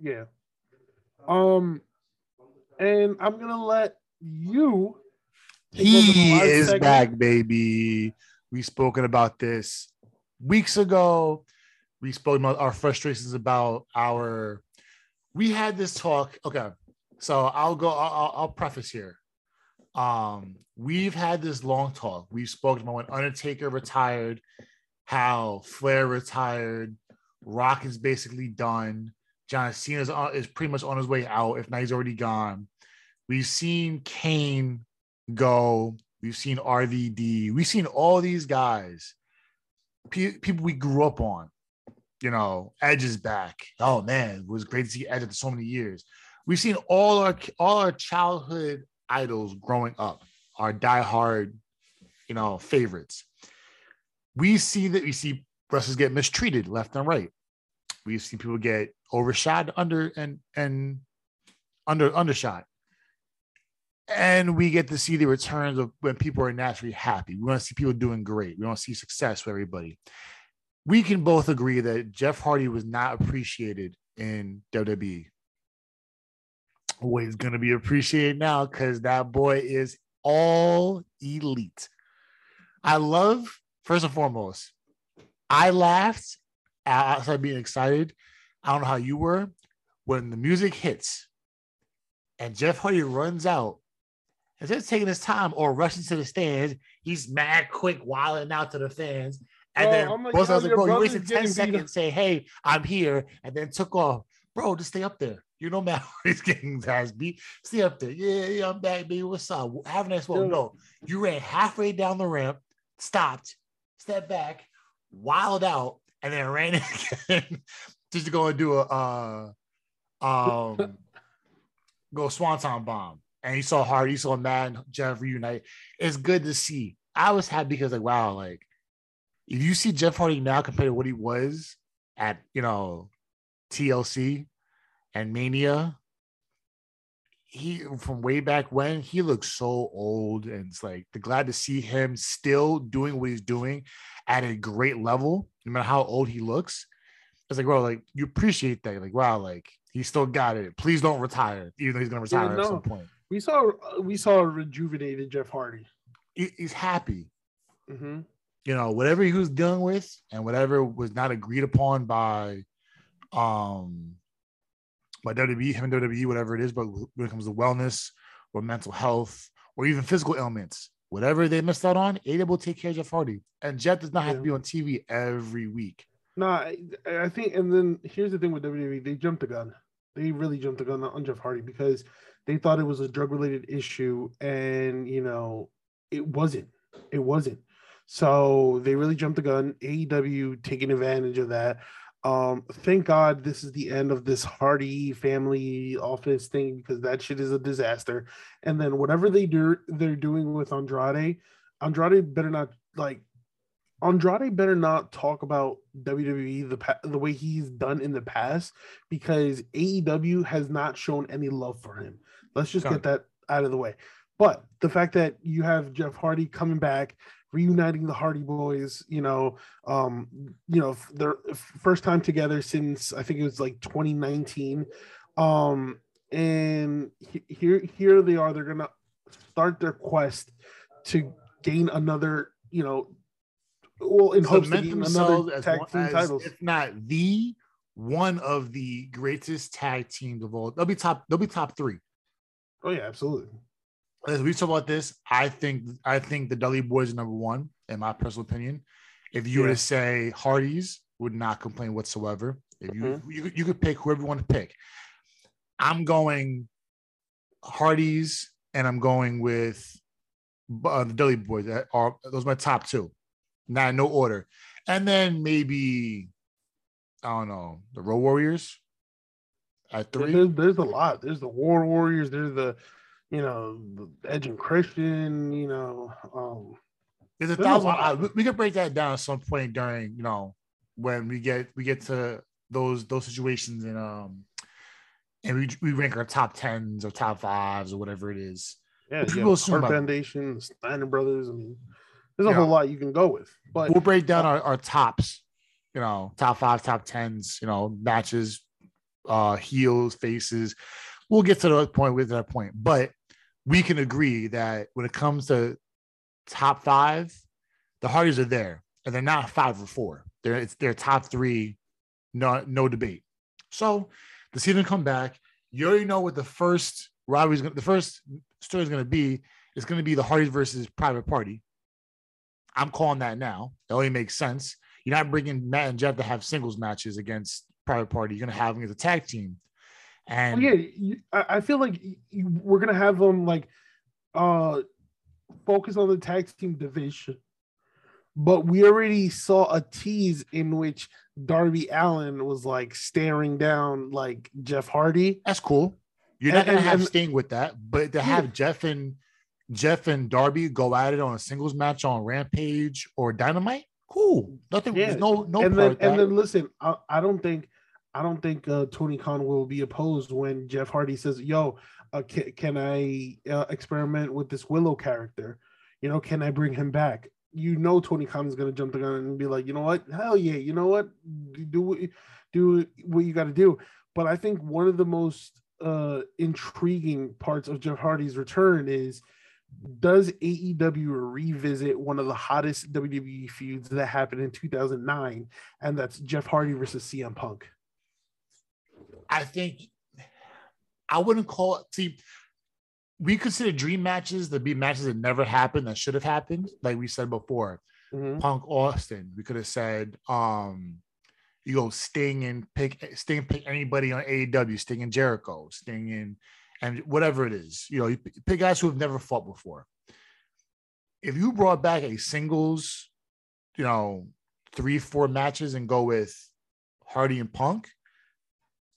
yeah. Um, and I'm gonna let you. take over the He is segment. back, baby. We've spoken about this weeks ago. We spoke about our frustrations about our. We had this talk. Okay, so I'll go. I'll, I'll- I'll preface here. Um, we've had this long talk. We've spoken about when Undertaker retired, how Flair retired, Rock is basically done. John Cena is, on, is pretty much on his way out, if not he's already gone. We've seen Kane go. We've seen RVD. We've seen all these guys, pe- people we grew up on. You know, Edge is back. Oh man, it was great to see Edge after so many years. We've seen all our all our childhood idols growing up, our diehard, you know, favorites. We see that we see wrestlers get mistreated left and right. We've seen people get overshot, under and and under undershot and we get to see the returns of when people are naturally happy. We want to see people doing great. We want to see success for everybody. We can both agree that Jeff Hardy was not appreciated in WWE. Well, he's going to be appreciated now because that boy is all elite. I love, first and foremost, I laughed outside being excited. I don't know how you were when the music hits and Jeff Hardy runs out instead of taking his time or rushing to the stands, he's mad quick, wilding out to the fans. And Bro, then both of us like, bro, you wasted 10 seconds up. say, hey, I'm here, and then took off. Bro, just stay up there. You know, man, [laughs] he's getting his ass beat. Stay up there. Yeah, yeah, I'm back, baby. What's up? Have a nice. Dude. No, you ran halfway down the ramp, stopped, stepped back, wild out, and then ran again [laughs] just to go and do a uh um go swanton bomb. And he saw Hardy, you saw Matt Jeff reunite. It's good to see. I was happy because like wow, like if you see Jeff Hardy now compared to what he was at you know TLC and Mania, he from way back when he looks so old, and it's like the glad to see him still doing what he's doing at a great level, no matter how old he looks. It's like, bro, like you appreciate that. Like, wow, like he still got it. Please don't retire, even though he's gonna retire at no. some point. We saw we saw a rejuvenated Jeff Hardy. He- he's happy. Mm-hmm. you know whatever he was dealing with and whatever was not agreed upon by um by WWE, him and WWE, whatever it is, but when it comes to wellness or mental health or even physical ailments, whatever they missed out on, AW will take care of Jeff Hardy. And Jeff does not have to be on TV every week. No, I, I think, and then here's the thing with WWE: they jumped the gun. They really jumped the gun on Jeff Hardy because they thought it was a drug-related issue, and you know, it wasn't. It wasn't. So they really jumped the gun. AEW taking advantage of that. Um, thank God this is the end of this Hardy family office thing because that shit is a disaster. And then whatever they do, they're doing with Andrade. Andrade better not like Andrade better not talk about WWE the the way he's done in the past because AEW has not shown any love for him. Let's just get that out of the way. But the fact that you have Jeff Hardy coming back, reuniting the Hardy Boys, you know, um, you know, their first time together since I think it was like 2019, um, and he- here here they are. They're gonna start their quest to gain another, you know, well, in hopes to gain another tag one, team titles. if not the one of the greatest tag teams of all. They'll be top. They'll be top three. Oh yeah, absolutely. As we talk about this, I think I think the Dudley Boys are number one, in my personal opinion. If you were to say Hardy's, would not complain whatsoever. If you Mhm. you, could- you could pick whoever you want to pick. I'm going Hardy's, and I'm going with uh, the Dudley Boys. That Are those are my top two? Not no order, and then maybe I don't know the Road Warriors at three. There's, there's a lot. There's the War Warriors. There's the, you know, Edge and Christian, you know, um, there's a thousand. uh, we- could break that down at some point during, you know, when we get we get to those those situations and um, and we we rank our top tens or top fives or whatever it is. yeah, People assume Foundation, Steiner Brothers. I mean, there's a whole lot you can go with, but We'll break down our, our tops, you know, top five, top tens, you know, matches, uh, heels, faces. We'll get to the point with that point, but we can agree that when it comes to top five, the Hardys are there, and they're not five or four. They're it's their top three, no no debate. So the season come back, you already know what the first rivalry is going. The first story is going to be. It's going to be the Hardys versus Private Party. I'm calling that now. That only makes sense. You're not bringing Matt and Jeff to have singles matches against Private Party. You're going to have them as a tag team. And Well, yeah, you, I, I feel like you, you- we're gonna have them like uh focus on the tag team division, but we already saw a tease in which Darby Allin was like staring down like Jeff Hardy. that's cool. You're not And- going to and- have and- Sting with that, but to have Jeff and Jeff and Darby go at it on a singles match on Rampage or Dynamite, cool. Nothing. Yeah. No no. and part then of and then listen, I, I don't think I don't think uh, Tony Khan will be opposed when Jeff Hardy says, "Yo, uh, can, can I uh, experiment with this Willow character? You know, can I bring him back?" You know, Tony Khan is gonna jump the gun and be like, "You know what? Hell yeah! You know what? Do do what- you got to do." But I think one of the most uh, intriguing parts of Jeff Hardy's return is does AEW revisit one of the hottest WWE feuds that happened in 2009, and that's Jeff Hardy versus CM Punk? I think I wouldn't call it. See, we consider dream matches to be matches that never happened that should have happened. Like we said before, Mhm. Punk Austin. We could have said, um, you go Sting and pick Sting, pick anybody on AEW, Sting and Jericho, Sting and and whatever it is. You know, you pick guys who have never fought before. If you brought back a singles, you know, three, four matches and go with Hardy and Punk,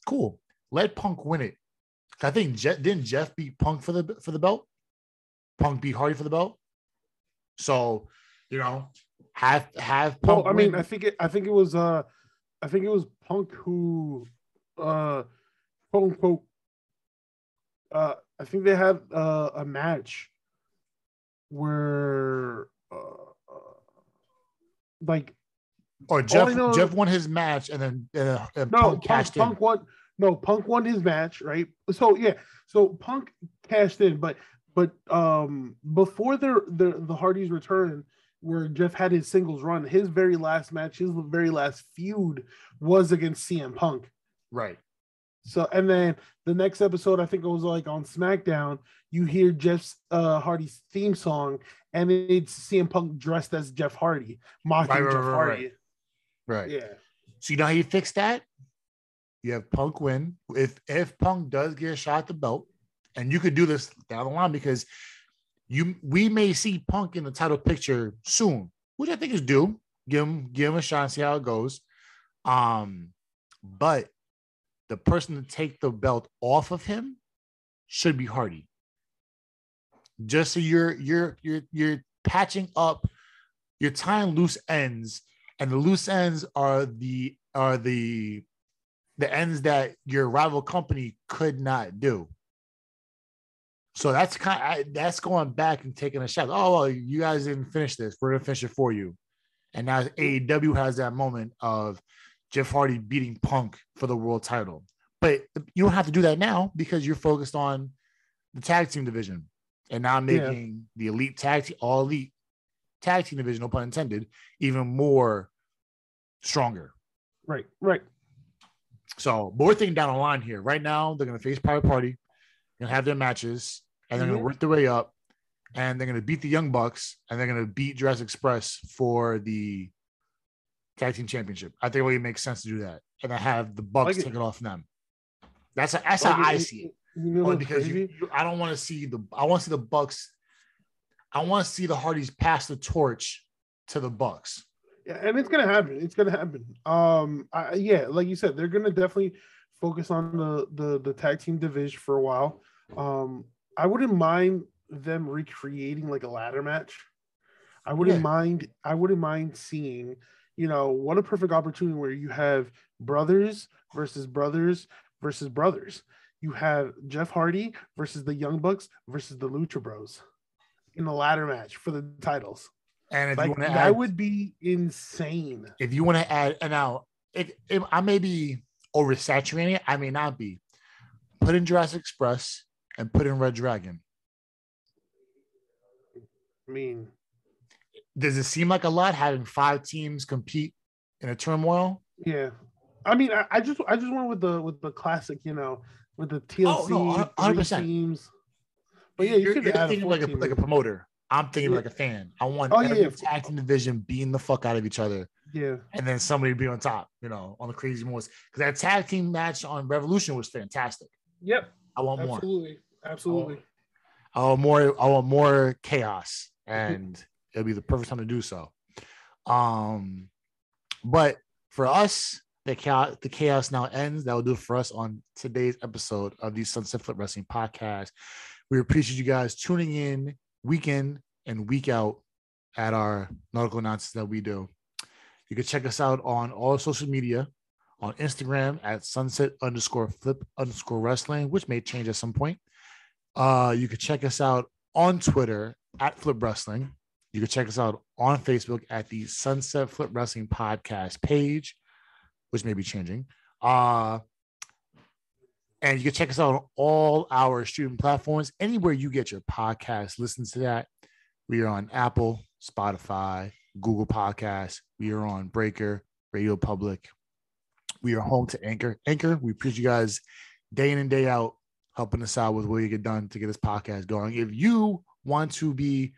cool. Let Punk win it. I think Jeff didn't Jeff beat Punk for the for the belt. Punk beat Hardy for the belt. So, you know, have have Punk. Well, I mean, win. I think it, I think it was uh, I think it was Punk who, uh, quote unquote, uh, I think they had uh, a match where, uh, uh, like or Jeff know- Jeff won his match and then uh, and No, Punk Punk, Punk won. No, Punk won his match, right? So yeah, so Punk cashed in, but but um before their the the Hardys return, where Jeff had his singles run, his very last match, his very last feud was against CM Punk. Right. So and then the next episode, I think it was like on SmackDown, you hear Jeff's uh Hardy's theme song, and it's CM Punk dressed as Jeff Hardy, mocking Right, right, Jeff right, Hardy. Right. Yeah. So you know how you fix that? You have Punk win. If if Punk does get a shot at the belt, and you could do this down the line because you we may see Punk in the title picture soon, which I think is due. Give him give him a shot and see how it goes. Um, but the person to take the belt off of him should be Hardy. Just so you're you're you're you're patching up, you're tying loose ends, and the loose ends are the are the the ends that your rival company could not do. So that's kind of, that's going back and taking a shot. Oh, well, you guys didn't finish this. We're gonna finish it for you. And now AEW has that moment of Jeff Hardy beating Punk for the world title. But you don't have to do that now because you're focused on the tag team division and now making the elite tag team, all elite tag team division, no pun intended, even more stronger. Right. Right. So, but we're thinking down the line here. Right now, they're going to face Private Party, going to have their matches, and they're going Mhm. to work their way up, and they're going to beat the Young Bucks, and they're going to beat Jurassic Express for the tag team championship. I think it makes sense to do that, and I have the Bucks Like take it off them. That's that's Like, how I see it. You know because you, you- I don't want to see the I want to see the Bucks. I want to see the Hardys pass the torch to the Bucks. Yeah, and it's gonna happen. It's gonna happen. Um, I, yeah, like you said, they're gonna definitely focus on the the the tag team division for a while. Um, I wouldn't mind them recreating like a ladder match. I wouldn't Yeah. mind. I wouldn't mind seeing. You know, what a perfect opportunity where you have brothers versus brothers versus brothers. You have Jeff Hardy versus the Young Bucks versus the Lucha Bros in a ladder match for the titles. And if you want to that add, would be insane. if you want to add, and now if, if I may be oversaturating it, I may not be. Put in Jurassic Express and put in Red Dragon. I mean, Does it seem like a lot having five teams compete in a turmoil? yeah. I mean, I, I just I just went with the with the classic, you know, with the TLC Oh, no, a- hundred three percent. teams. But yeah, you you're, could you're thinking like a, like a promoter. I'm thinking Yeah. like a fan. I want Oh, every yeah. tag team division beating the fuck out of each other, yeah. and then somebody be on top. You know, on the crazy moves. Because that tag team match on Revolution was fantastic. Yep. I want more. Absolutely. Absolutely. I want more. I want more chaos, and [laughs] it'll be the perfect time to do so. Um, but for us, the chaos, the chaos now ends. That will do it for us on today's episode of the Sunset Flip Wrestling Podcast. We appreciate you guys tuning in week in and week out at our nautical nonsense that we do. You can check us out on all social media on Instagram at sunset underscore flip underscore wrestling, which may change at some point. Uh, you can check us out on Twitter at Flip Wrestling. You can check us out on Facebook at the Sunset Flip Wrestling Podcast page, which may be changing. Uh, and you can check us out on all our streaming platforms. Anywhere you get your podcast, listen to that. We are on Apple, Spotify, Google Podcasts. We are on Breaker, RadioPublic. We are home to Anchor. Anchor, we appreciate you guys day in and day out helping us out with what you get done to get this podcast going. If you want to be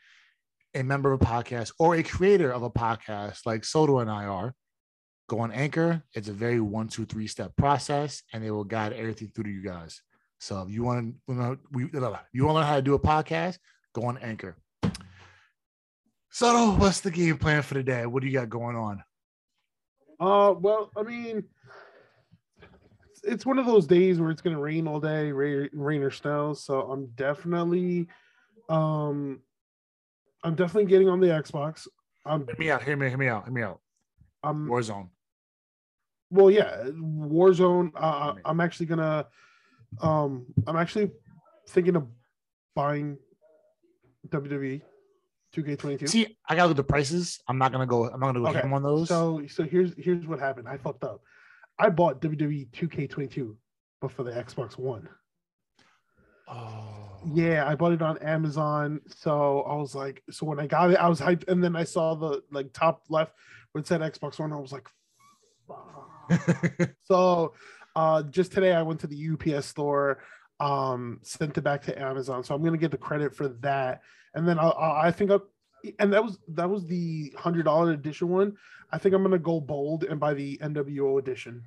a member of a podcast or a creator of a podcast like Soto and I are, go on Anchor. It's a very one, two, three step process, and it will guide everything through to you guys. So if you want to, we, you want to learn how to do a podcast, go on Anchor. Soto, what's the game plan for the day? What do you got going on? Uh, well, I mean, it's- it's one of those days where it's gonna rain all day, rain, rain or snow. So I'm definitely, um, I'm definitely getting on the Xbox. I'm, Hear me out. Hear me. Hear me out. Hear me out. I'm Warzone. Well, yeah, Warzone. Uh, I'm actually gonna, um, I'm actually thinking of buying WWE 2K22. See, I gotta look at the prices. I'm not gonna go. I'm not gonna go Okay, on those. So so here's here's what happened. I fucked up. I bought WWE 2K22, but for the Xbox One. oh, Yeah, I bought it on Amazon. So I was like, so when I got it, I was hyped, and then I saw the like top left where it said Xbox One. I was like, fuck. [laughs] so uh just today I went to the UPS store, um, sent it back to Amazon. So I'm gonna get the credit for that, and then I'll, i I think I, and that was that was the hundred dollar edition one. I think I'm gonna go bold and buy the NWO edition.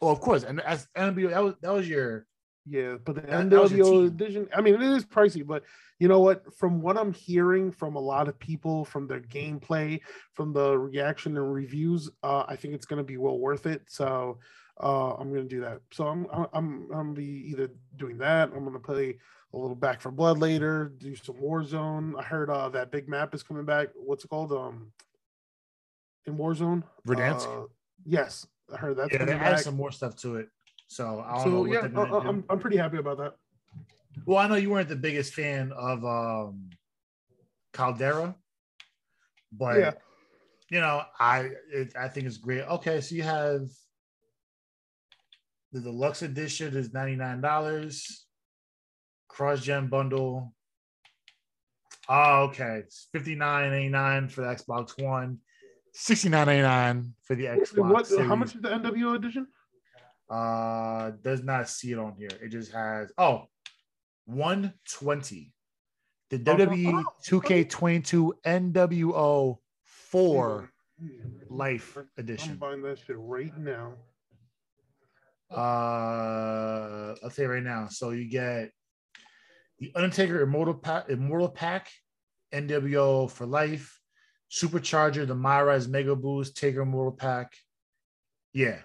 well, of course, and as NWO, that was that was your Yeah, but the That- that was your NWO edition, I mean, it is pricey, but you know what? From what I'm hearing from a lot of people, from their gameplay, from the reaction and reviews, uh, I think it's going to be well worth it. So uh, I'm going to do that. So I'm I'm I'm, I'm going to be either doing that. I'm going to play a little Back 4 Blood later, do some Warzone. I heard uh, that big map is coming back. What's it called? Um, in Warzone, Verdansk? Uh, yes, I heard that. yeah, they back. some more stuff to it. So I So yeah, I- do. I'm I'm pretty happy about that. Well, I know you weren't the biggest fan of um Caldera, but Yeah. you know, I it, I think it's great. Okay, so you have the deluxe edition is ninety nine dollars, cross gen bundle. Oh, okay, it's fifty nine eighty nine for the Xbox One, sixty nine eighty nine for the Xbox. What? How much is the NWO edition? Uh, does not see it on here. It just has oh, 120. The WWE 2K22 NWO 4 Life Edition. I'm Edition. buying that shit right now. Uh, I'll tell you right now. So you get the Undertaker Immortal Pack, Immortal Pack, NWO for Life, Supercharger, the MyRISE Mega Boost, Taker Immortal Pack. Yeah,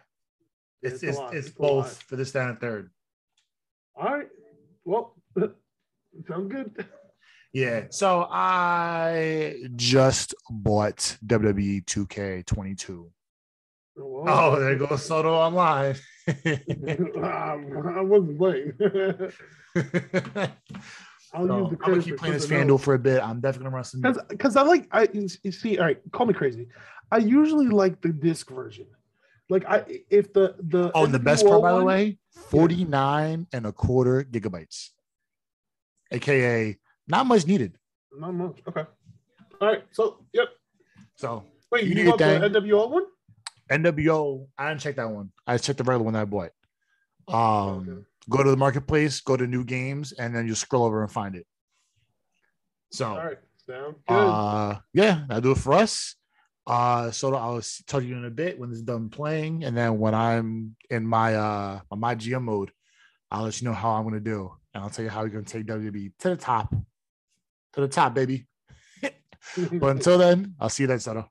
it's It's it's, lot. it's both for this, that, and third. All right. Well, [laughs] Sound good? Yeah. So I just bought WWE 2K22. Oh, Oh, there goes Soto online. [laughs] Um, I wasn't playing. [laughs] I'll So, use the I'm gonna keep playing this FanDuel for a bit. I'm definitely gonna run some. because because I like I you see all right. Call me crazy. I usually like the disc version. Like I if the the Oh, and the best part, by the way, 49 and a quarter gigabytes, aka not much needed. not much. Okay. All right. So yep. So Wait, You you, bought the. NWO one? NWO, I didn't check that one. I checked the regular one that I bought. Um, Okay. go to the marketplace, go to new games, and then you scroll over and find it. So All right. Sound good. uh yeah, that'll do it for us. Uh, so I'll tell you in a bit when it's done playing, and then when I'm in my uh my GM mode, I'll let you know how I'm gonna do, and I'll tell you how we're gonna take WB to the top, to the top, baby. [laughs] but until then, I'll see you later.